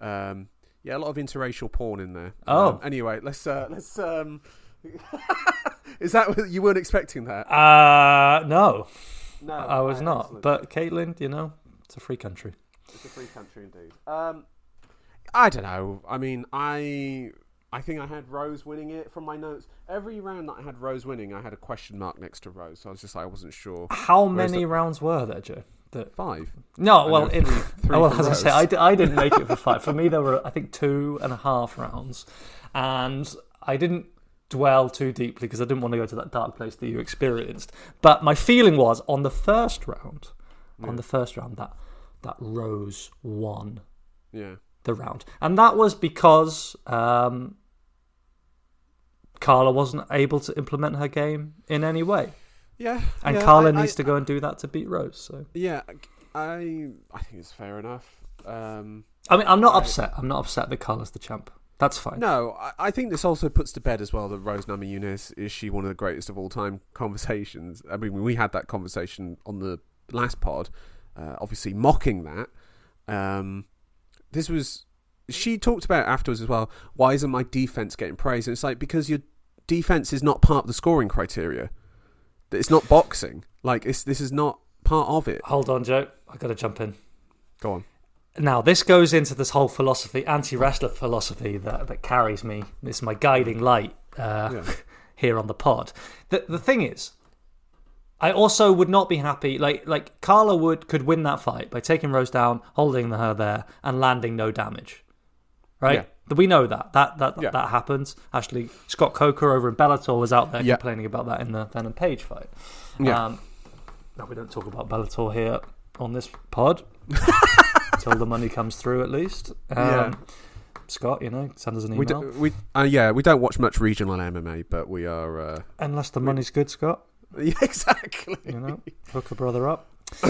Um, yeah, a lot of interracial porn in there. Oh. Um, anyway, let's uh, let's. Um, is that what you weren't expecting that? Uh, no, No, I was not. But Caitlin, you know, it's a free country. It's a free country indeed. Um, I don't know. I mean, I I think I had Rose winning it from my notes. Every round that I had Rose winning, I had a question mark next to Rose. So I was just like, I wasn't sure. How Where's many rounds were there, Joe? That Five. no, I well, know in, three- three well, for as I say, Rose. I, d- I didn't make it for five. For me, there were I think two and a half rounds, and I didn't dwell too deeply because I didn't want to go to that dark place that you experienced. But my feeling was on the first round, on the first round that that Rose won Yeah. the round, and that was because um, Carla wasn't able to implement her game in any way, Yeah. and yeah, Carla I- needs I- to go and do that to beat Rose. So Yeah, I I think it's fair enough. Um, I mean, I'm not I- upset. I'm not upset that Carla's the champ. That's fine. no, I, I think this also puts to bed as well that Rose Namajunas is she one of the greatest of all time conversations. I mean, we had that conversation on the last pod, uh, obviously mocking that. Um, this was she talked about afterwards as well. Why isn't my defense getting praise? And it's like because your defense is not part of the scoring criteria. That It's not boxing. Like it's this is not part of it. Hold on, Joe. I got to jump in. Go on. Now, this goes into this whole philosophy, anti-wrestler philosophy that, that carries me. It's my guiding light uh, Yeah. here on the pod. The the thing is, I also would not be happy. Like like Carla would could win that fight by taking Rose down, holding her there, and landing no damage. Right? We know that that that Yeah. that happens. Actually, Scott Coker over in Bellator was out there Yeah. complaining about that in the Venom Page fight. Yeah. Um, no, we don't talk about Bellator here on this pod until the money comes through, at least. Um, Yeah. Scott, you know, send us an We email. do, we uh, yeah we don't watch much regional MMA, but we are uh, Unless the money's good, Scott. yeah exactly. You know, hook a brother up.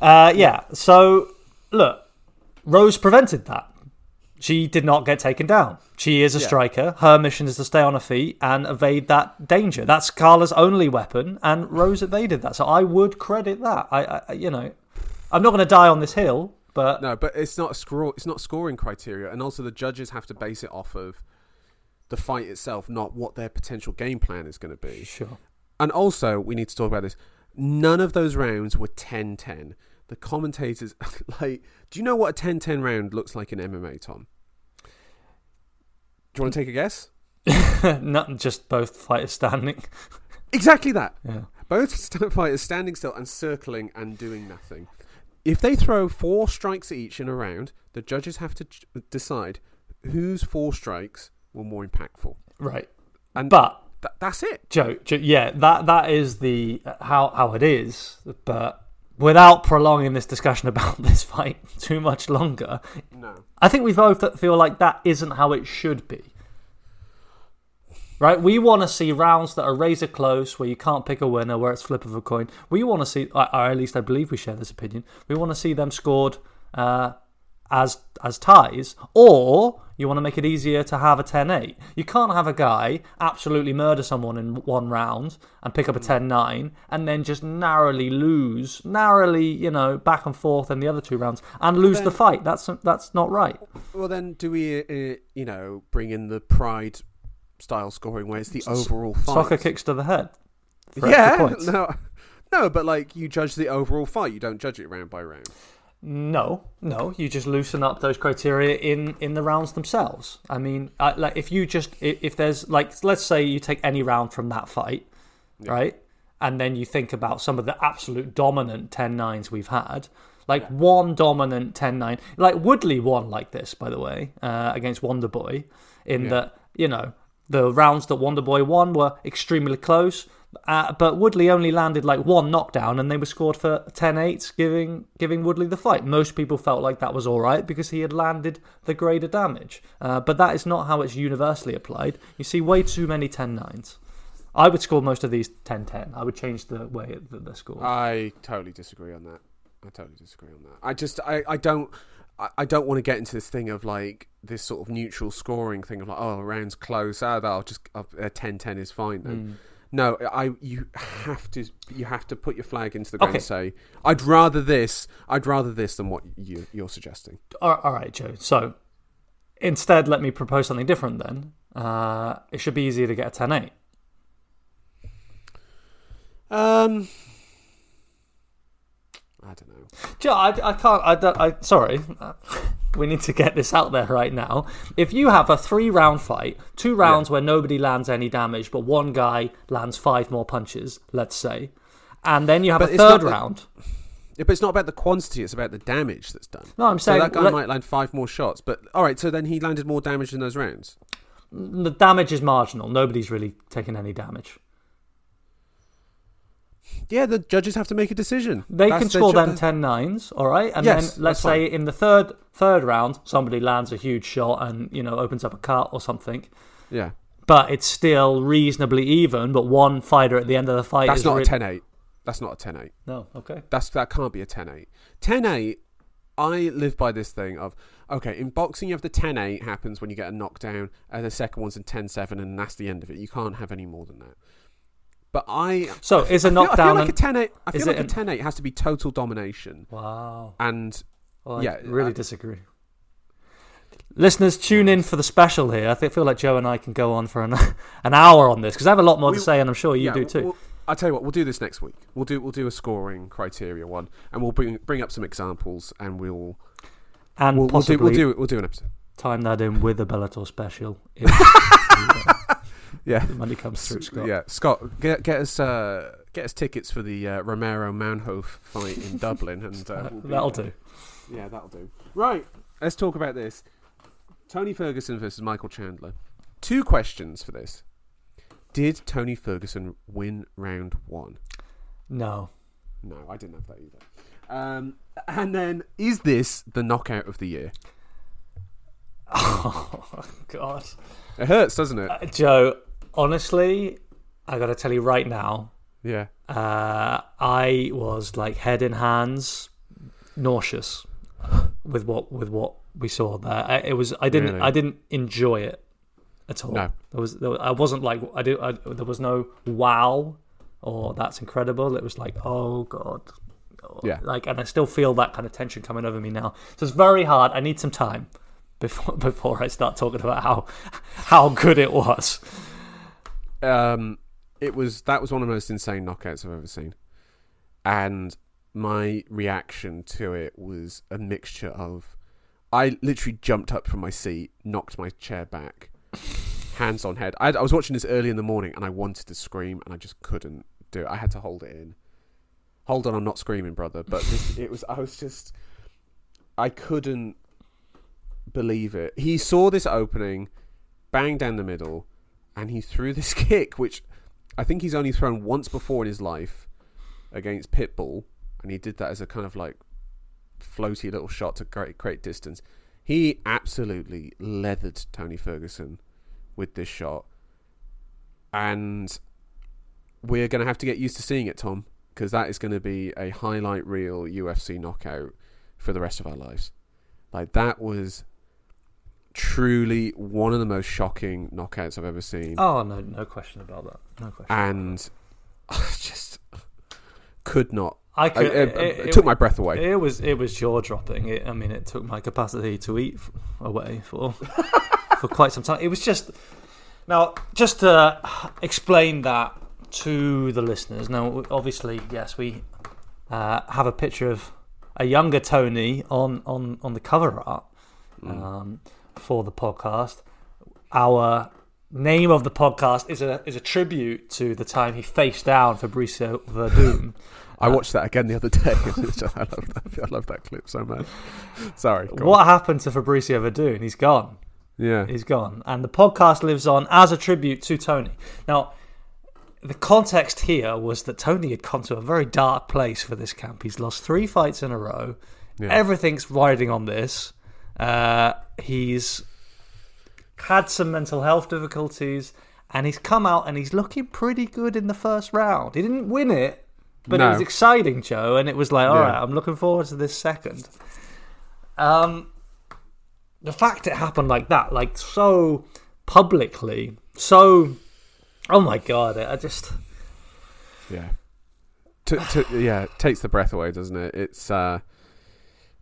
uh, yeah. So look, Rose prevented that. She did not get taken down. She is a Yeah. striker. Her mission is to stay on her feet and evade that danger. That's Carla's only weapon, and Rose evaded that. So I would credit that. I, I you know, I'm not going to die on this hill, but No, but it's not a score. It's not scoring criteria, and also the judges have to base it off of the fight itself, not what their potential game plan is going to be. sure. And also, we need to talk about this. None of those rounds were 10-10. The commentators, like, do you know what a 10-10 round looks like in MMA, Tom? Do you want to take a guess? not just both fighters standing. Exactly that. Yeah. Both fighters standing still and circling and doing nothing. If they throw four strikes each in a round, the judges have to ch- decide whose four strikes were more impactful. Right. And But th- that's it. Joe, Joe, yeah, that that is the how how it is. But without prolonging this discussion about this fight too much longer, No. I think we both feel like that isn't how it should be. Right? We want to see rounds that are razor close, where you can't pick a winner, where it's flip of a coin. We want to see, or at least I believe we share this opinion. We want to see them scored uh, as as ties, or you want to make it easier to have a 10-8. You can't have a guy absolutely murder someone in one round and pick up a 10-9 and then just narrowly lose, narrowly, you know, back and forth in the other two rounds and lose the fight. That's that's not right. Well, then, do we, uh, you know, bring in the pride style scoring where it's the overall fight? Soccer kicks to the head. Yeah. No. No, but like you judge the overall fight. You don't judge it round by round. No, no, you just loosen up those criteria in in the rounds themselves. I mean, I, like if you just if, there's like let's say you take any round from that fight, right, and then you think about some of the absolute dominant 10-9s we've had. Like one dominant 10-9. Like Woodley won like this, by the way, uh, against Wonder Boy, in Yeah. that you know the rounds that Wonder Boy won were extremely close. Uh, but Woodley only landed like one knockdown, and they were scored for 10-8, giving giving Woodley the fight. Most people felt like that was all right because he had landed the greater damage. Uh, but that is not how it's universally applied. You see way too many 10-9s. I would score most of these 10-10. I would change the way that they're scored. I totally disagree on that. I totally disagree on that. I just I, I don't I, I don't want to get into this thing of like this sort of neutral scoring thing of like oh rounds close ah I'll just uh, 10-10 is fine then. no, I you have to you have to put your flag into the ground Okay. and say I'd rather this. I'd rather this than what you you're suggesting. All all right, Joe. So instead, let me propose something different then. Uh, it should be easier to get a 10 8. Um, I don't know. Joe, I, I can't. I don't. I sorry. We need to get this out there right now. If you have a three round fight, two rounds where nobody lands any damage, but one guy lands five more punches, let's say, and then you have But a third the- round. Yeah, but it's not about the quantity; it's about the damage that's done. No, I'm So saying that guy let- might land five more shots, but all right. So then he landed more damage in those rounds. the damage is marginal. Nobody's really taken any damage. Yeah, the judges have to make a decision. They That's can score them 10 nines, all right? And Yes, then let's say in the third third round, somebody lands a huge shot and, you know, opens up a cut or something. Yeah, But it's still reasonably even, but one fighter at the end of the fight that's is not re- a 10-8. That's not a 10-8. No, okay. That's that can't be a 10-8. 10-8. I live by this thing of okay. In boxing, you have the 10-8 happens when you get a knockdown, and the second one's in 10-7, and that's the end of it. You can't have any more than that. But I So is a I feel, I knockdown feel like a 10-8. I feel like a 10-8 has to be total domination, Wow. and Well, Yeah, really I- disagree. Listeners, tune in for the special here. I think, feel like Joe and I can go on for an, an hour on this because I have a lot more to say, and I'm sure you yeah, do too. we'll- I'll tell you what. We'll do this next week. We'll do we'll do a scoring criteria one, and we'll bring bring up some examples, and we'll and we'll, we'll do possibly we'll do we'll do an episode. time that in with a Bellator special if Yeah, the money comes through, Scott. yeah. Scott, get get us uh, get us tickets for the uh, Romero Manhoef fight in Dublin, and uh, we'll That'll there. do. Yeah, that'll do. Right, let's talk about this. Tony Ferguson versus Michael Chandler. Two questions for this. Did Tony Ferguson win round one? No. No, I didn't have that either. Um, and then, is this the knockout of the year? Oh, God. It hurts, doesn't it? Uh, Joe, honestly, I got to tell you right now, Yeah. uh, I was like head in hands, nauseous with what with what we saw there. I, it was I didn't Really? I didn't enjoy it at all. No. there was, there was I wasn't like I do I, there was no wow or that's incredible. It was like oh god. Yeah. Like and I still feel that kind of tension coming over me now. So it's very hard. I need some time before before I start talking about how how good it was. Um, it was that was one of the most insane knockouts I've ever seen, and my reaction to it was a mixture of, I literally jumped up from my seat, knocked my chair back, hands on head. I, I was watching this early in the morning, and I wanted to scream, and I just couldn't do it. I had to hold it in. Hold on, I'm not screaming, brother. But this, it was. I was just. I couldn't believe it. He saw this opening, bang down the middle, and he threw this kick, which I think he's only thrown once before in his life against Pitbull, and he did that as a kind of like floaty little shot to great great distance. He absolutely leathered Tony Ferguson with this shot, and we're going to have to get used to seeing it, Tom, because that is going to be a highlight reel UFC knockout for the rest of our lives. Like that was truly one of the most shocking knockouts I've ever seen Oh no, no question about that. No question. and I just could not. I I, could. it, it took my breath away. It was it was jaw dropping. I mean, it took my capacity to eat f- away for for quite some time. It was just now just to explain that to the listeners. Now, obviously, yes, we uh, have a picture of a younger Tony on on on the cover art um, for the podcast. Our name of the podcast is a is a tribute to the time he faced down Fabricio Werdum. I watched that again the other day. I love that. I love that clip so much. Sorry. What on. happened to Fabricio Werdum? He's gone. Yeah. He's gone. And the podcast lives on as a tribute to Tony. Now, the context here was that Tony had come to a very dark place for this camp. He's lost three fights in a row. Yeah. Everything's riding on this. Uh, he's had some mental health difficulties, and he's come out and he's looking pretty good in the first round. He didn't win it, but it was exciting, Joe. And it was like, all Yeah. right, I'm looking forward to this second. Um, the fact it happened like that, like so publicly, so Oh my god! I just Yeah. To, to, yeah, it takes the breath away, doesn't it? It's uh,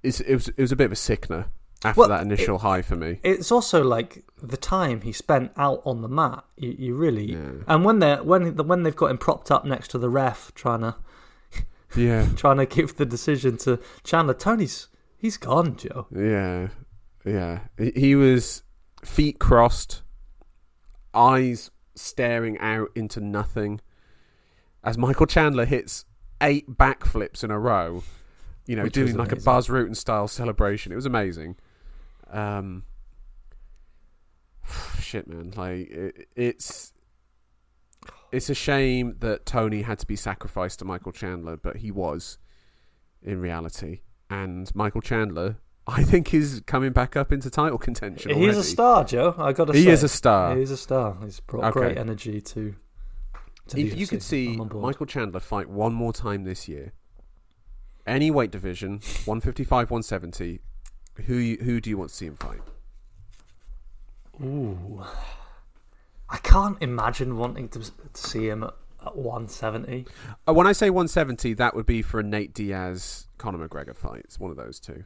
it's it was it was a bit of a sickener after Well, that initial high for me. it's also like the time he spent out on the mat. You, you really Yeah. and when they are when when they've got him propped up next to the ref, trying to Yeah, trying to give the decision to Chandler. Tony's he's gone, Joe. yeah, yeah. He, he was feet crossed, eyes staring out into nothing, as Michael Chandler hits eight backflips in a row. You know, Which doing like a. Bas Rutten style celebration. It was amazing. Um, shit, man. Like it, it's it's a shame that Tony had to be sacrificed to Michael Chandler, but he was in reality. And Michael Chandler, I think, is coming back up into title contention. He's already. a star, Joe. I got to He say, is a star. He's a star. He's brought Okay. great energy to. to If you could see I'm on board. Michael Chandler fight one more time this year, any weight division, 155, 170, who you, who do you want to see him fight? Ooh. I can't imagine wanting to, to see him at, at 170. Uh, when I say 170, that would be for a Nate Diaz Conor McGregor fight. It's one of those two.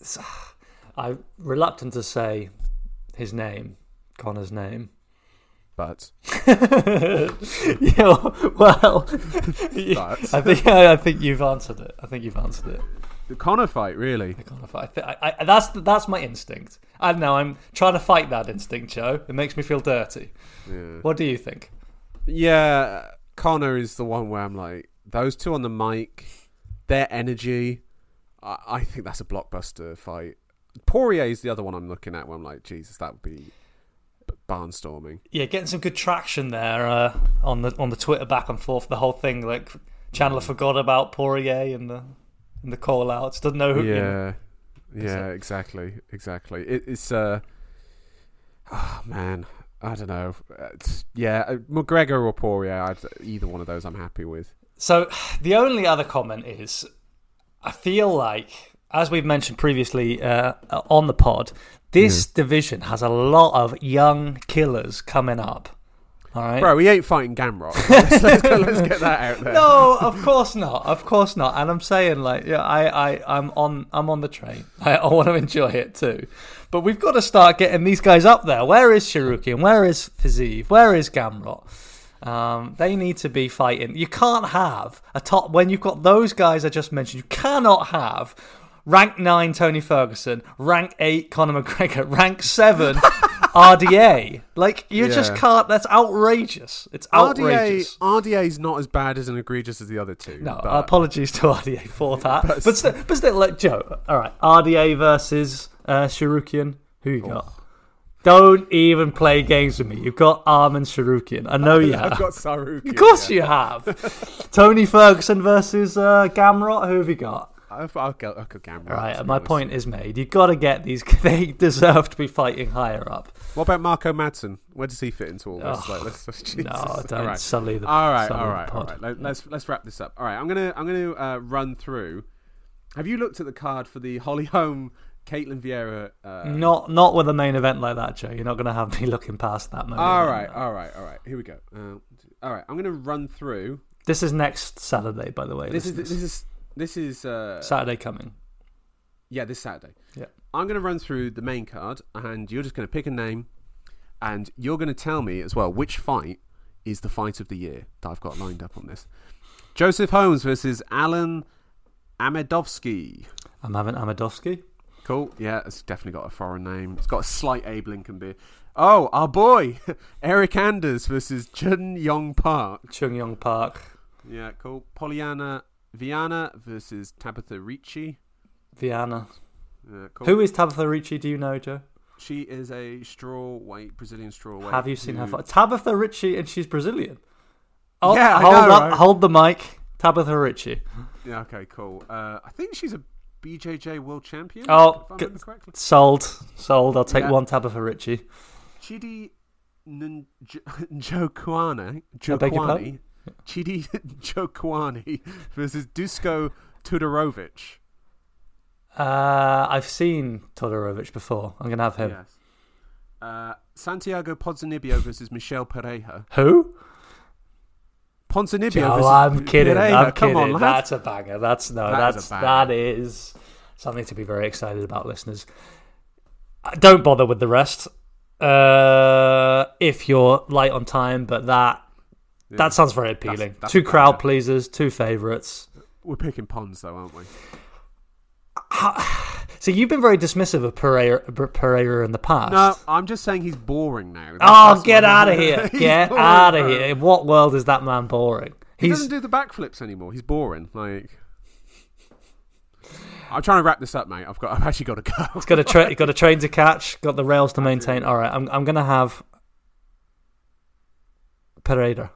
I'm reluctant to say his name, Conor's name. But yeah, well, But? I think I think you've answered it. I think you've answered it. The Conor fight, really? Can't I, thi- I, I, that's that's my instinct. I don't know. I'm trying to fight that instinct, Joe. It makes me feel dirty. Yeah. What do you think? Yeah, Conor is the one where I'm like, those two on the mic, their energy, I, I think that's a blockbuster fight. Poirier is the other one I'm looking at where I'm like, Jesus, that would be barnstorming. Yeah, getting some good traction there uh, on the on the Twitter back and forth. The whole thing, like Chandler forgot about Poirier and the and the call outs. Doesn't know who. you know. Yeah, yeah, exactly, exactly. It, it's uh, oh man, I don't know. It's, yeah, uh, McGregor or Poirier, I'd, either one of those, I'm happy with. So the only other comment is, I feel like, as we've mentioned previously uh, on the pod, this division has a lot of young killers coming up. All right. Bro, he ain't fighting Gamrot. let's, let's, let's get that out there. No, of course not. Of course not. And I'm saying like, yeah, I, I, I'm on, I'm on the train. I, I want to enjoy it too. But we've got to start getting these guys up there. Where is Tsarukyan? Where is Fiziev? Where is Gamrot? Um, they need to be fighting. You can't have a top when you've got those guys I just mentioned. You cannot have rank nine Tony Ferguson, rank eight Conor McGregor, rank seven RDA. Like you just can't. That's outrageous. It's outrageous. RDA, RDA's not as bad as an egregious as the other two. No, but apologies to RDA for that. but, still, but still, like Joe. All right, RDA versus uh, Tsarukyan. Who you got? Don't even play games with me. You've got Arman Tsarukyan. I know you have. I've got Saruki. Of course you have. Tony Ferguson versus uh, Gamrot. Who have you got? I've, I'll go, I'll go Gamrot. All right, my honest. point is made. You've got to get these. They deserve to be fighting higher up. What about Marco Madsen? Where does he fit into all this? Oh, like, let's, let's, No, don't All right. sully the. all right, all right, all right. Let, let's let's wrap this up. All right, I'm gonna I'm gonna uh, run through. Have you looked at the card for the Holly Holm, Ketlen Vieira? Uh, Not not with a main event like that, Joe. You're not going to have me looking past that moment. All right, all right, all right. Here we go. Uh, all right, I'm gonna run through. This is next Saturday, by the way. This is this is this is uh, Saturday coming. yeah, this Saturday. Yeah. I'm going to run through the main card, and you're just going to pick a name, and you're going to tell me as well which fight is the fight of the year that I've got lined up on this. Joseph Holmes versus Alen Amedovski. I'm having Amedovski. Cool. Yeah, it's definitely got a foreign name. It's got a slight Abe Lincoln beard. Oh, our boy, Eric Anders versus Junyong Park. Junyong Park. Yeah, cool. Polyana Viana versus Tabatha Ricci. Viana. Cool. Who is Tabatha Ricci? Do you know, Joe? She is a straw weight Brazilian straw weight. Have you seen her who- fight? Tabatha Ricci, and she's Brazilian. Oh, Yeah, hold know, up, right? hold the mic. Tabatha Ricci. Yeah, okay, cool. Uh, I think she's a BJJ world champion. Oh, g- Sold, sold. I'll take Yeah. one Tabatha Ricci. Chidi beg your Chidi Njokuani versus Dusko Todorovic. Uh, I've seen Todorovic before. I'm gonna have him. Yes. Uh, Santiago Ponzinibbio versus Michel Pereira. Who? Ponzinibbio versus I'm kidding. Pereira. I'm Come kidding. on. That's a banger. That's no. That is that's banger. that is something to be very excited about, listeners. Uh, Don't bother with the rest. Uh, if you're light on time, but that Yeah. that sounds very appealing. that's two crowd pleasers, two favourites. We're picking Pons though, aren't we? So you've been very dismissive of Pereira, Pereira in the past. No, I'm just saying he's boring now. That's- Oh, that's get out of here! Get out of here! In what world is that man boring? He He's doesn't do the backflips anymore. He's boring. Like, I'm trying to wrap this up, mate. I've got. I've actually got to go. He's got a tra- got a train to catch, got the rails to maintain. All right, I'm I'm gonna have Pereira.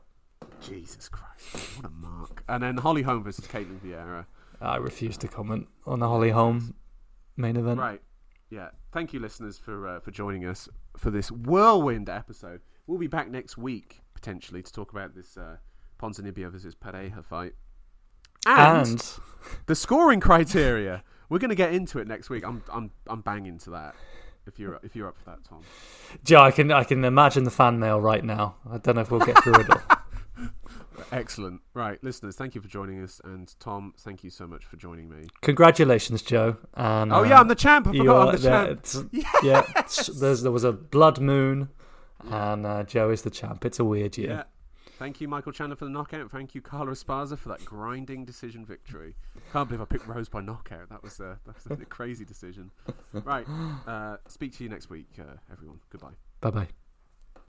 Jesus Christ! What a mark. And then Holly Holm versus Ketlen Vieira. I refuse to comment on the Holly Holm main event. Right. Yeah. Thank you, listeners, for uh, for joining us for this whirlwind episode. We'll be back next week potentially to talk about this uh, Ponzinibbio versus Pereira fight and, And the scoring criteria. We're going to get into it next week. I'm I'm I'm banging to that. If you're if you're up for that, Tom. Yeah, I can I can imagine the fan mail right now. I don't know if we'll get through it all. Excellent. Right, listeners, thank you for joining us, and Tom, thank you so much for joining me. Congratulations, Joe. And Oh uh, yeah, I'm the champ. I forgot I'm the champ. it's- yeah, there's, there was a blood moon, and uh, Joe is the champ. It's a weird year. Yeah. Thank you, Michael Chandler, for the knockout. Thank you, Carla Esparza, for that grinding decision victory. Can't believe I picked Rose by knockout. That was, uh, that was a crazy decision. Right. Uh, speak to you next week, uh, everyone. Goodbye. Bye bye.